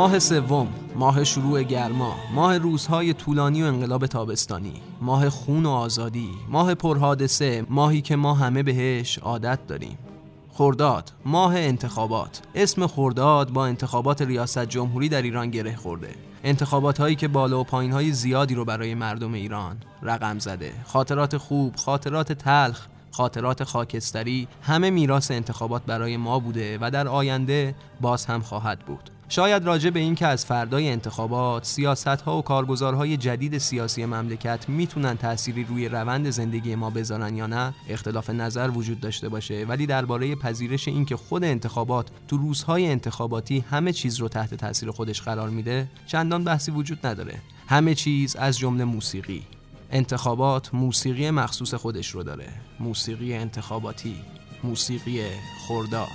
ماه سوم ماه شروع گرما ماه روزهای طولانی و انقلاب تابستانی ماه خون و آزادی ماه پرحادثه ماهی که ما همه بهش عادت داریم. خرداد ماه انتخابات. اسم خرداد با انتخابات ریاست جمهوری در ایران گره خورده. انتخابات هایی که بالا و پایین های زیادی رو برای مردم ایران رقم زده. خاطرات خوب خاطرات تلخ خاطرات خاکستری همه میراث انتخابات برای ما بوده و در آینده باز هم خواهد بود. شاید راجع به اینکه از فردای انتخابات سیاست ها و کارگزارهای جدید سیاسی مملکت می‌تونن تأثیری روی روند زندگی ما بذارن یا نه اختلاف نظر وجود داشته باشه. ولی درباره پذیرش اینکه خود انتخابات تو روزهای انتخاباتی همه چیز رو تحت تاثیر خودش قرار میده چندان بحثی وجود نداره. همه چیز از جمله موسیقی. انتخابات موسیقی مخصوص خودش رو داره. موسیقی انتخاباتی. موسیقی خرداد.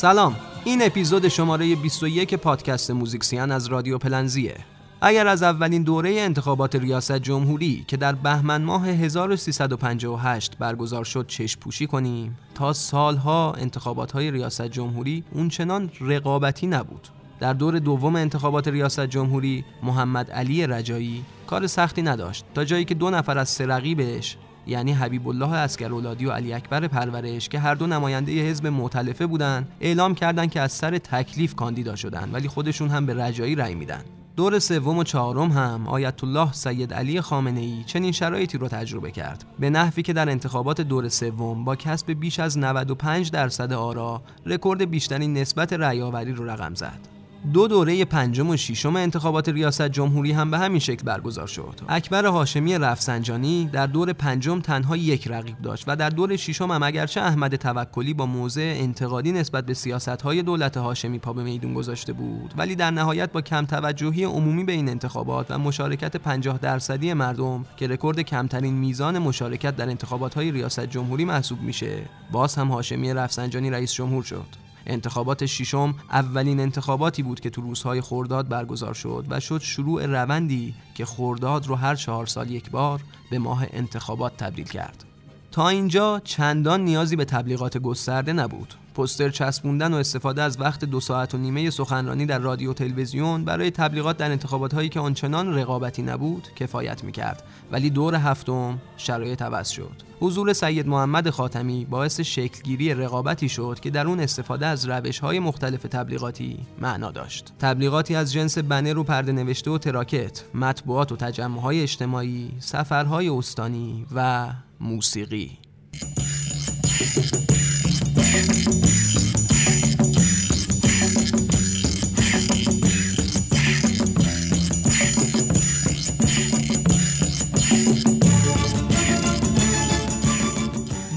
سلام. این اپیزود شماره 21 پادکست موزیکسین از رادیو پلنزیه. اگر از اولین دوره انتخابات ریاست جمهوری که در بهمن ماه 1358 برگزار شد چشم پوشی کنیم تا سالها انتخابات های ریاست جمهوری اونچنان رقابتی نبود. در دور دوم انتخابات ریاست جمهوری محمد علی رجایی کار سختی نداشت تا جایی که دو نفر از سه رقیبش یعنی حبیب الله عسگراولادی و علی اکبر پرورش که هر دو نماینده حزب مؤتلفه بودند اعلام کردند که از سر تکلیف کاندیدا شدند ولی خودشون هم به رجایی رأی میدن. دور سوم و چهارم هم آیت الله سید علی خامنه ای چنین شرایطی رو تجربه کرد. به نحوی که در انتخابات دور سوم با کسب بیش از 95 درصد آرا رکورد بیشترین نسبت رأیآوری رو رقم زد. دو دوره پنجم و ششم انتخابات ریاست جمهوری هم به همین شکل برگزار شد. اکبر هاشمی رفسنجانی در دور پنجم تنها یک رقیب داشت و در دور ششم هم اگرچه احمد توکلی با موضع انتقادی نسبت به سیاست-های دولت هاشمی پا به میدون گذاشته بود ولی در نهایت با کم توجهی عمومی به این انتخابات و مشارکت 50 درصدی مردم که رکورد کمترین میزان مشارکت در انتخابات ریاست جمهوری محسوب میشه باز هم هاشمی رفسنجانی رئیس جمهور شد انتخابات ششم اولین انتخاباتی بود که تو روزهای خورداد برگزار شد و شد شروع روندی که خورداد رو هر چهار سال یک بار به ماه انتخابات تبدیل کرد. تا اینجا چندان نیازی به تبلیغات گسترده نبود. پوستر چسبوندن و استفاده از وقت دو ساعت و نیمه سخنرانی در رادیو تلویزیون برای تبلیغات در انتخابات هایی که آنچنان رقابتی نبود کفایت می‌کرد. ولی دور هفتم شرایط عوض شد. حضور سید محمد خاتمی باعث شکلگیری رقابتی شد که در اون استفاده از روش های مختلف تبلیغاتی معنا داشت. تبلیغاتی از جنس بنر و پرده نوشته و تراکت مطبوعات و تجمع های اجتماعی سفرهای استانی و موسیقی.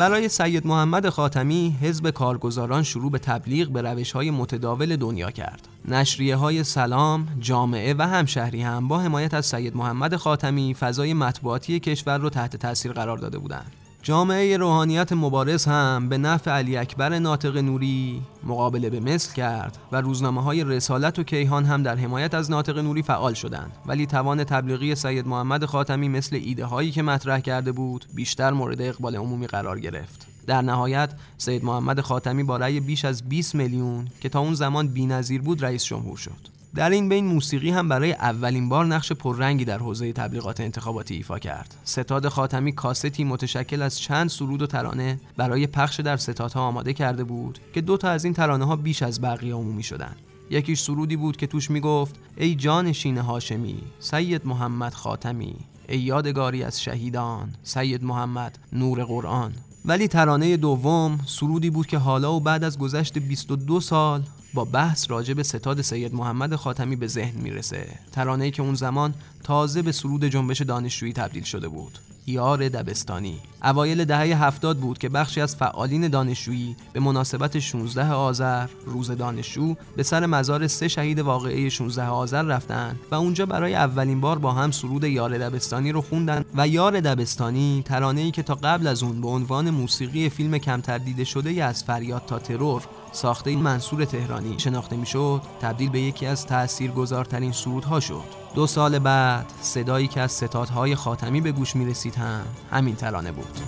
برای سید محمد خاتمی حزب کارگزاران شروع به تبلیغ به روش های متداول دنیا کرد. نشریه های سلام، جامعه و همشهری هم با حمایت از سید محمد خاتمی فضای مطبوعاتی کشور را تحت تاثیر قرار داده بودند. جامعه روحانیت مبارز هم به نفع علی اکبر ناطق نوری مقابله به مثل کرد و روزنامه های رسالت و کیهان هم در حمایت از ناطق نوری فعال شدند. ولی توان تبلیغی سید محمد خاتمی مثل ایده هایی که مطرح کرده بود بیشتر مورد اقبال عمومی قرار گرفت. در نهایت سید محمد خاتمی با رأی بیش از 20 میلیون که تا اون زمان بی‌نظیر بود رئیس جمهور شد. در این بین موسیقی هم برای اولین بار نقش پررنگی در حوزه تبلیغات انتخاباتی ایفا کرد. ستاد خاتمی کاستی متشکل از چند سرود و ترانه برای پخش در ستادها آماده کرده بود که دو تا از این ترانه ها بیش از بقیه عمومی شدند. یکیش سرودی بود که توش می‌گفت ای جانشین هاشمی سید محمد خاتمی ای یادگاری از شهیدان سید محمد نور قرآن ولی ترانه دوم سرودی بود که حالا و بعد از گذشت 22 سال با بحث راجع به ستاد سید محمد خاتمی به ذهن می‌رسه. ترانه‌ای که اون زمان تازه به سرود جنبش دانشجویی تبدیل شده بود. یار دبستانی. اوایل دهه هفتاد بود که بخشی از فعالین دانشجویی به مناسبت 16 آذر روز دانشجو به سر مزار سه شهید واقعه 16 آذر رفتن و اونجا برای اولین بار با هم سرود یار دبستانی رو خوندن و یار دبستانی ترانه‌ای که تا قبل از اون به عنوان موسیقی فیلم کمتر دیده شده از فریاد تا ترور ساخته این منصور تهرانی. شناخته می‌شد تبدیل به یکی از تاثیرگذارترین سرودها شد. دو سال بعد صدایی که از ستادهای خاتمی به گوش می رسید هم همین ترانه بود.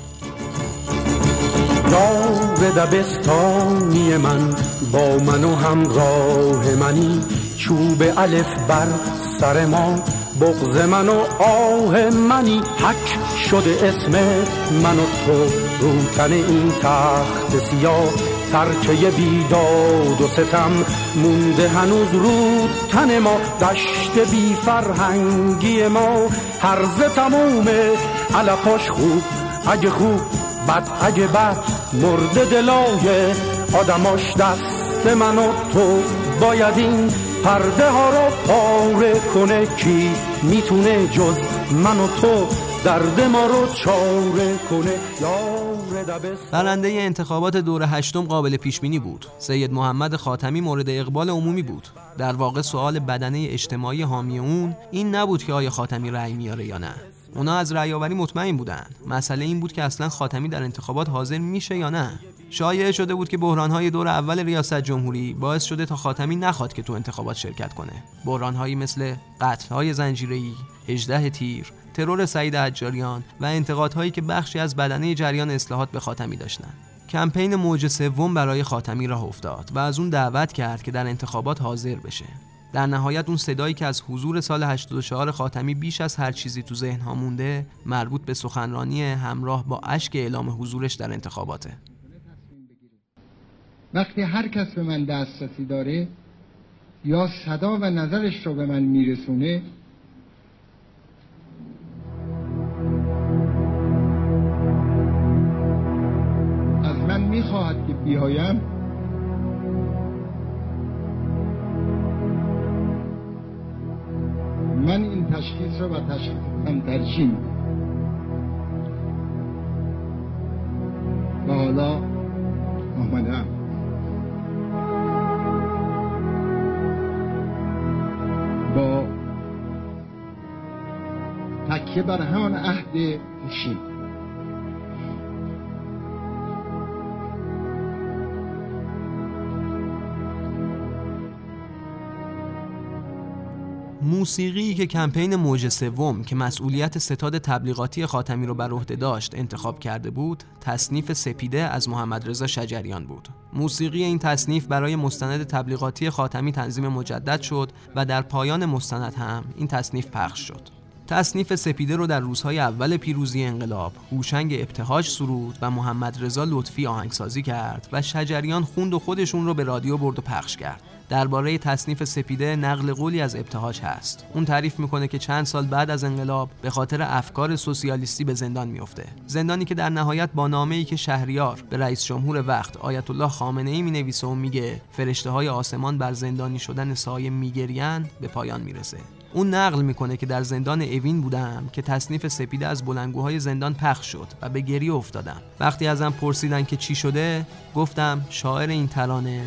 یار دبستانی من با من و همراه منی. چوب الف بر سر ما بغز من و آه منی. حک شده اسم من و تو رو این تخت سیاه. ترکه بیداد و ستم مونده هنوز رود تن ما. دشت بی فرهنگی ما. هرز تمومه علفاش خوب اگه خوب بد اگه بد. مرد دلای آدماش دست من و تو. باید این پرده ها رو پاره کنه کی می‌تونه جز من و تو. درد ما رو چاره کنه. برنده انتخابات دور هشتم قابل پیش بینی بود. سید محمد خاتمی مورد اقبال عمومی بود. در واقع سوال بدنه اجتماعی حامی اون این نبود که آیا خاتمی رأی میاره یا نه. اونا از رأیآوری مطمئن بودن. مسئله این بود که اصلا خاتمی در انتخابات حاضر میشه یا نه. شایعه شده بود که بحرانهای دور اول ریاست جمهوری باعث شده تا خاتمی نخواد که تو انتخابات شرکت کنه. بحرانهایی مثل قتلهای زنجیره‌ای 18 تیر ترور سعید حجاریان و انتقادهایی که بخشی از بدنه جریان اصلاحات به خاتمی داشتند کمپین موج سوم برای خاتمی راه افتاد و از اون دعوت کرد که در انتخابات حاضر بشه. در نهایت اون صدایی که از حضور سال 84 خاتمی بیش از هر چیزی تو ذهن ها مونده مربوط به سخنرانی همراه با اشک اعلام حضورش در انتخاباته. وقتی هر کس به من دسترسی داره یا صدا و نظرش رو به من میرسونه از من می‌خواهد که بیایم تشخیص رو و تشخیص هم ترجیح و حالا آمدم. با تکیه بر همان عهد پوشین موسیقی که کمپین موج سوم که مسئولیت ستاد تبلیغاتی خاتمی رو بر عهده داشت انتخاب کرده بود تصنیف سپیده از محمد رضا شجریان بود. موسیقی این تصنیف برای مستند تبلیغاتی خاتمی تنظیم مجدد شد و در پایان مستند هم این تصنیف پخش شد. تصنیف سپیده رو در روزهای اول پیروزی انقلاب هوشنگ ابتهاج سرود و محمد رضا لطفی آهنگسازی کرد و شجریان خوند و خودشون رو به رادیو برد و پخش کرد. درباره تصنیف سپیده نقل قولی از ابتهاج هست. اون تعریف می‌کنه که چند سال بعد از انقلاب به خاطر افکار سوسیالیستی به زندان میفته زندانی که در نهایت با نامه‌ای که شهریار به رئیس جمهور وقت آیت الله خامنه ای می‌نویسه و میگه فرشته های آسمان بر زندانی شدن سایه میگریان به پایان می‌رسه. اون نقل می‌کنه که در زندان اوین بودم که تصنیف سپیده از بلنگوهای زندان پخش شد و به گریه افتادم. وقتی ازم پرسیدن که چی شده گفتم شاعر این ترانه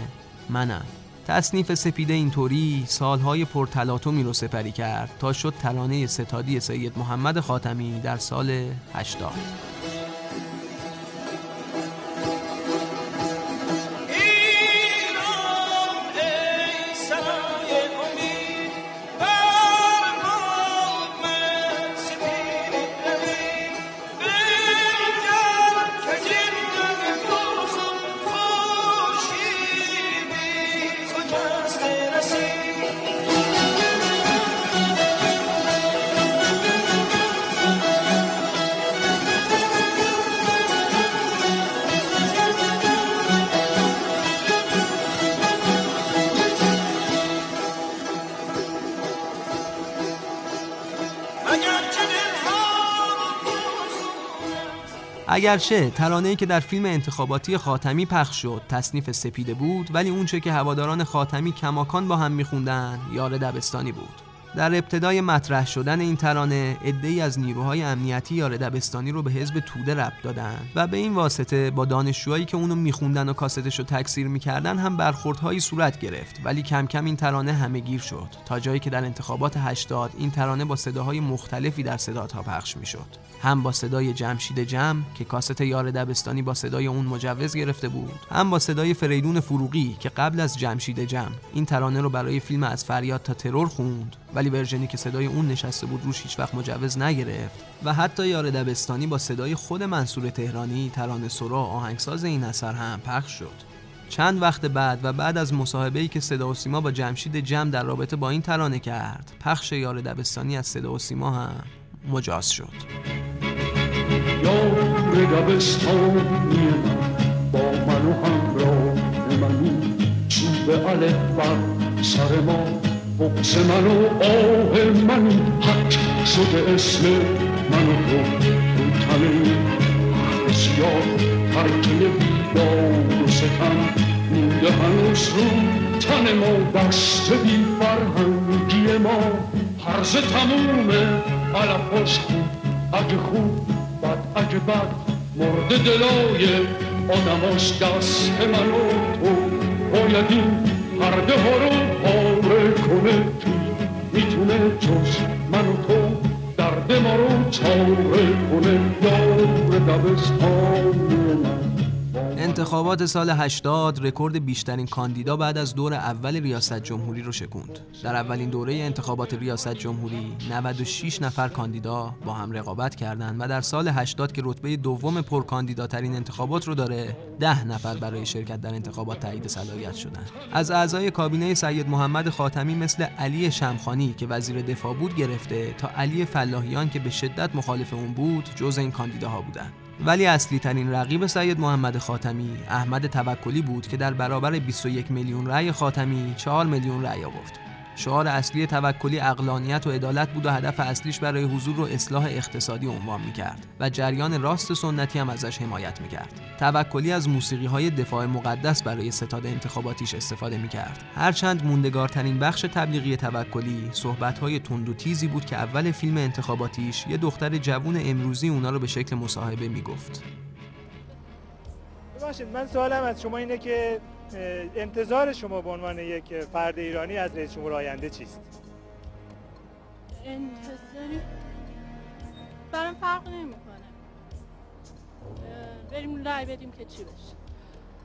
منم. تصنیف سپیده اینطوری سالهای پرتلاطمی رو سپری کرد تا شد ترانه ستادی سید محمد خاتمی در سال 80 اگرچه ترانه‌ای که در فیلم انتخاباتی خاتمی پخش شد تصنیف سپیده بود ولی اونچه که هواداران خاتمی کماکان با هم میخوندن یار دبستانی بود. در ابتدای مطرح شدن این ترانه عده‌ای از نیروهای امنیتی یار دبستانی رو به حزب توده ربط دادن و به این واسطه با دانشجوهایی که اونو میخوندن و کاستش رو تکثیر می‌کردن هم برخوردهایی صورت گرفت. ولی کم کم این ترانه همه گیر شد. تا جایی که در انتخابات 80 این ترانه با صداهای مختلفی در صداتها پخش می‌شد. هم با صدای جمشید جم که کاست یار دبستانی با صدای اون مجوز گرفته بود هم با صدای فریدون فروغی که قبل از جمشید جم این ترانه رو برای فیلم از فریاد تا ترور خوند. ولی ورژنی که صدای اون نشسته بود روش هیچ وقت مجوز نگرفت. و حتی یار دبستانی با صدای خود منصور تهرانی ترانه سرا آهنگساز این اثر هم پخش شد. چند وقت بعد و بعد از مصاحبه‌ای که صدا و سیما با جمشید جم در رابطه با این ترانه کرد پخش یار دبستانی از صدا و سیما هم مجاز شد. یار سر ما بغز من و آه منی حق شده اسم من و تو رو تنه بسیار ترکه بیدار و ستم مونده هنوز رو تن ما دست بی فرهنگی ما هرز تمومه علفاش خوب اگه خوب بد اگه بد مرد دلای آدماش دست من و تو باید این پرده ها رو پاره کنه کی می‌تونه جز من و تو درد ما رو چاره کنه یار دبستان من انتخابات سال 80 رکورد بیشترین کاندیدا بعد از دور اول ریاست جمهوری رو شکوند. در اولین دوره انتخابات ریاست جمهوری 96 نفر کاندیدا با هم رقابت کردند و در سال 80 که رتبه دوم پرکاندیداترین انتخابات رو داره 10 نفر برای شرکت در انتخابات تایید صلاحیت شدند. از اعضای کابینه سید محمد خاتمی مثل علی شمخانی که وزیر دفاع بود گرفته تا علی فلاحیان که به شدت مخالف اون بود جز این کاندیداها بودند. ولی اصلی ترین رقیب سید محمد خاتمی احمد توکلی بود که در برابر 21 میلیون رأی خاتمی 4 میلیون رأی آورد. شعار اصلی توکلی اقلانیت و عدالت بود و هدف اصلیش برای حضور و اصلاح اقتصادی عنوان می‌کرد و جریان راست سنتی هم ازش حمایت می‌کرد. توکلی از موسیقی های دفاع مقدس برای ستاد انتخاباتیش استفاده می‌کرد. هرچند موندگارترین بخش تبلیغی توکلی صحبت های تند و تیزی بود که اول فیلم انتخاباتیش یه دختر جوون امروزی اونا رو به شکل مصاحبه می‌گفت. من سوالم از شما اینه که انتظار شما به عنوان یک فرد ایرانی از رئیس جمهور آینده چیست؟ انتظاری برام فرق نمی‌کنه. بریم رای بدیم که چی بشه.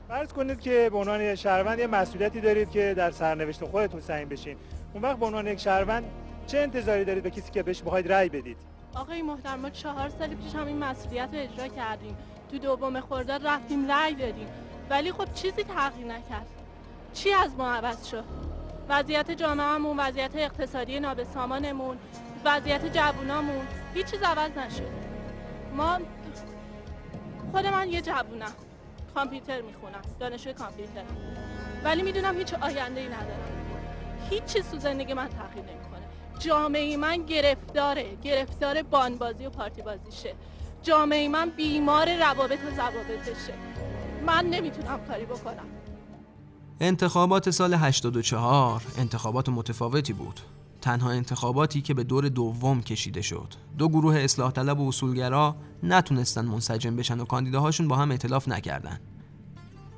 فرض کنید که به عنوان یک شهروند یه مسئولیتی دارید که در سرنوشت خودتون سعیم بشین. اون وقت به عنوان یک شهروند چه انتظاری دارید به کسی که بهش بخواید رای بدید؟ آقای محترم ما چهار سال پیش هم این مسئولیت رو اجرا کردیم. تو دوم خرداد رفتیم رای دادیم. ولی خب چیزی تغییر نکرد. چی از ما عوض شد؟ وضعیت جامعهمون وضعیت اقتصادی نابسامانمون وضعیت جوونامون هیچ چیز عوض نشد. ما خود من یه جوونم. کامپیوتر می‌خونم دانشجوی کامپیوتر. ولی می‌دونم هیچ آینده ای ندارم. هیچ چیز تو زندگی من تغییر نمی‌کنه. جامعه من گرفتاره. گرفتار بانبازی و پارتی بازیشه جامعه من بیمار روابط و ضوابطشه. من نمی‌تونم کاری بکنم انتخابات سال 84 انتخابات متفاوتی بود تنها انتخاباتی که به دور دوم کشیده شد دو گروه اصلاح طلب و اصولگرا نتونستن منسجم بشن و کاندیداهاشون با هم ائتلاف نکردن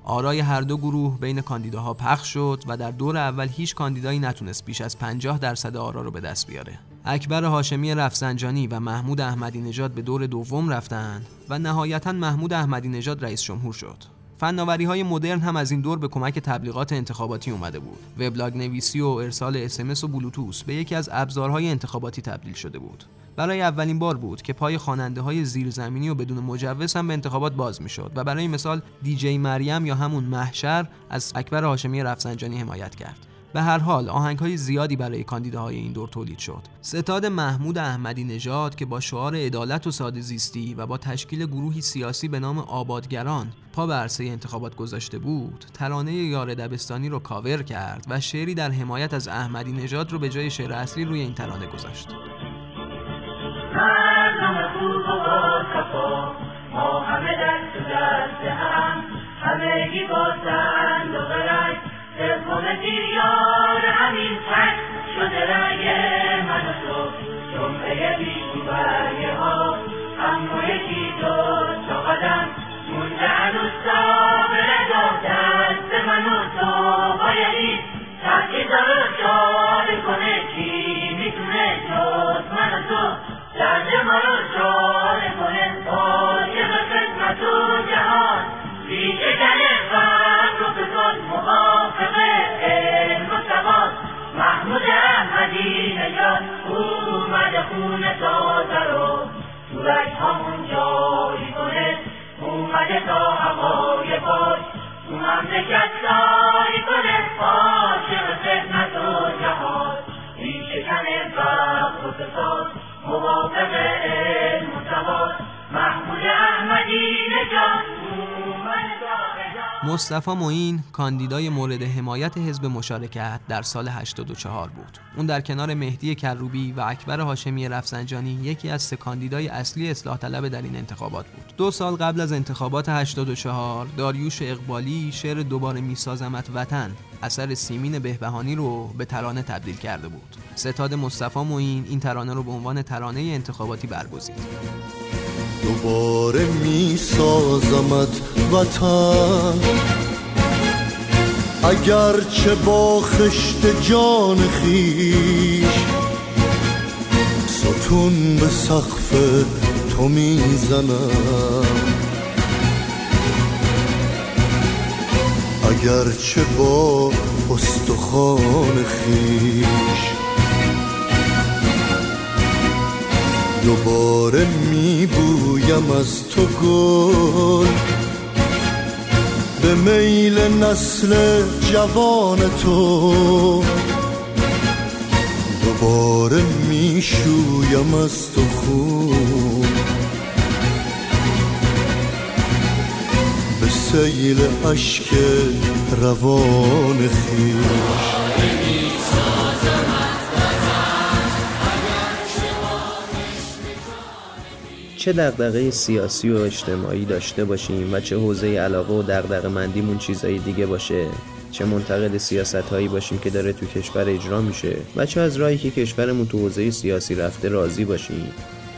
آرای هر دو گروه بین کاندیداها پخش شد و در دور اول هیچ کاندیدایی نتونست بیش از 50 درصد آرا رو به دست بیاره. اکبر هاشمی رفسنجانی و محمود احمدی نژاد به دور دوم رفتند و نهایتا محمود احمدی نژاد رئیس جمهور شد. فناوری های مدرن هم از این دور به کمک تبلیغات انتخاباتی اومده بود. وبلاگ نویسی و ارسال اسمس و بلوتوس به یکی از ابزارهای انتخاباتی تبدیل شده بود. برای اولین بار بود که پای خواننده های زیرزمینی و بدون مجوز هم به انتخابات باز می‌شد و برای مثال دیجی مریم یا همون محشر از اکبر هاشمی رفسنجانی حمایت کرد. به هر حال آهنگ های زیادی برای کاندیداهای این دور تولید شد. ستاد محمود احمدی نژاد که با شعار عدالت و ساده زیستی و با تشکیل گروهی سیاسی به نام آبادگران پا به انتخابات گذاشته بود، ترانه یار دبستانی رو کاور کرد و شعری در حمایت از احمدی نژاد رو به جای شعر اصلی روی این ترانه گذاشت. مردم خوب و شد رأی تو جمعه بیشوبری ها اما دو تا قدم مونده دست من تو. بایدی تحقی داره کنه کی می‌تونه تو. درد ما Let us go. مصطفی معین کاندیدای مورد حمایت حزب مشارکت در سال 84 بود. اون در کنار مهدی کروبی و اکبر هاشمی رفسنجانی یکی از سه کاندیدای اصلی اصلاح طلب در این انتخابات بود. دو سال قبل از انتخابات 84 داریوش اقبالی شعر دوباره میسازمت وطن اثر سیمین بهبهانی رو به ترانه تبدیل کرده بود. ستاد مصطفی معین این ترانه رو به عنوان ترانه انتخاباتی برگزید. دوباره می سازمت وطن. اگر چه با خشت جان خیش ستون به سقف تو می‌زنم. اگر چه با استخوان خیش دوباره میبویم از تو گل. به میل نسل جوان تو. دوباره می‌شویم از تو خون. به سیل اشک روان خیش. چه دغدغه سیاسی و اجتماعی داشته باشیم و چه حوزه علاقه و دغدغه مندیمون چیزایی دیگه باشه؟ چه منتقد سیاست هایی باشیم که داره تو کشور اجرا میشه؟ و چه از راهی که کشورمون تو حوزه سیاسی رفته راضی باشیم؟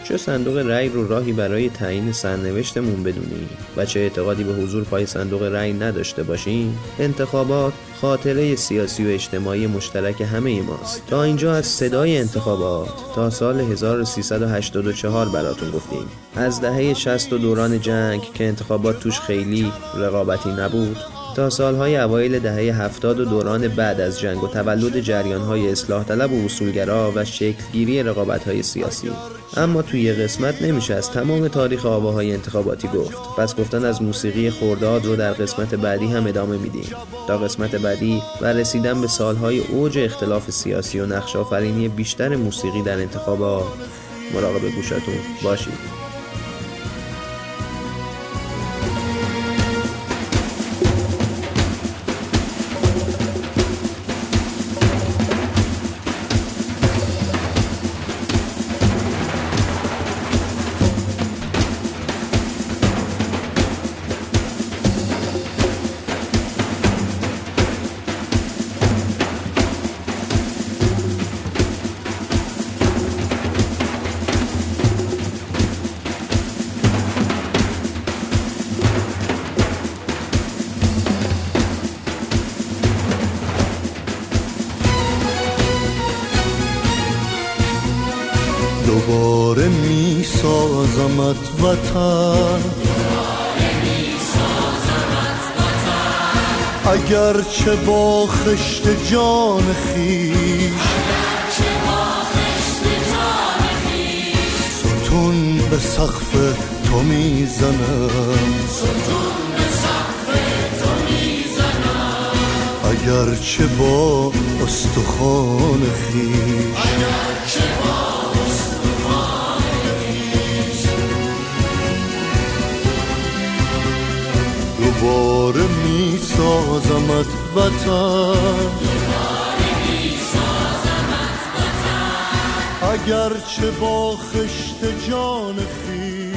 چه صندوق رأی رو راهی برای تعیین سرنوشتمون بدونیم و چه اعتقادی به حضور پای صندوق رأی نداشته باشیم؟ انتخابات خاطره سیاسی و اجتماعی مشترک همه ماست. تا اینجا از صدای انتخابات تا سال 1384 براتون گفتیم. از دهه 60 و دوران جنگ که انتخابات توش خیلی رقابتی نبود سالهای اوایل دهه هفتاد و دوران بعد از جنگ و تولد جریانهای اصلاح طلب و اصولگرا و شکلگیری رقابتهای سیاسی. اما توی یه قسمت نمیشه از تمام تاریخ آواهای انتخاباتی گفت. پس گفتن از موسیقی خورداد رو در قسمت بعدی هم ادامه میدیم. تا قسمت بعدی و رسیدن به سالهای اوج اختلاف سیاسی و نقش آفرینی بیشتر موسیقی در انتخابات. مراقب گوشاتون باشید. وطن اگر چه با خشت جان خیش ستون به سقف تو می‌زنم. اگر چه با استخوان خیش. دوباره می سازمت وطن. اگر چه با خشت جان خیش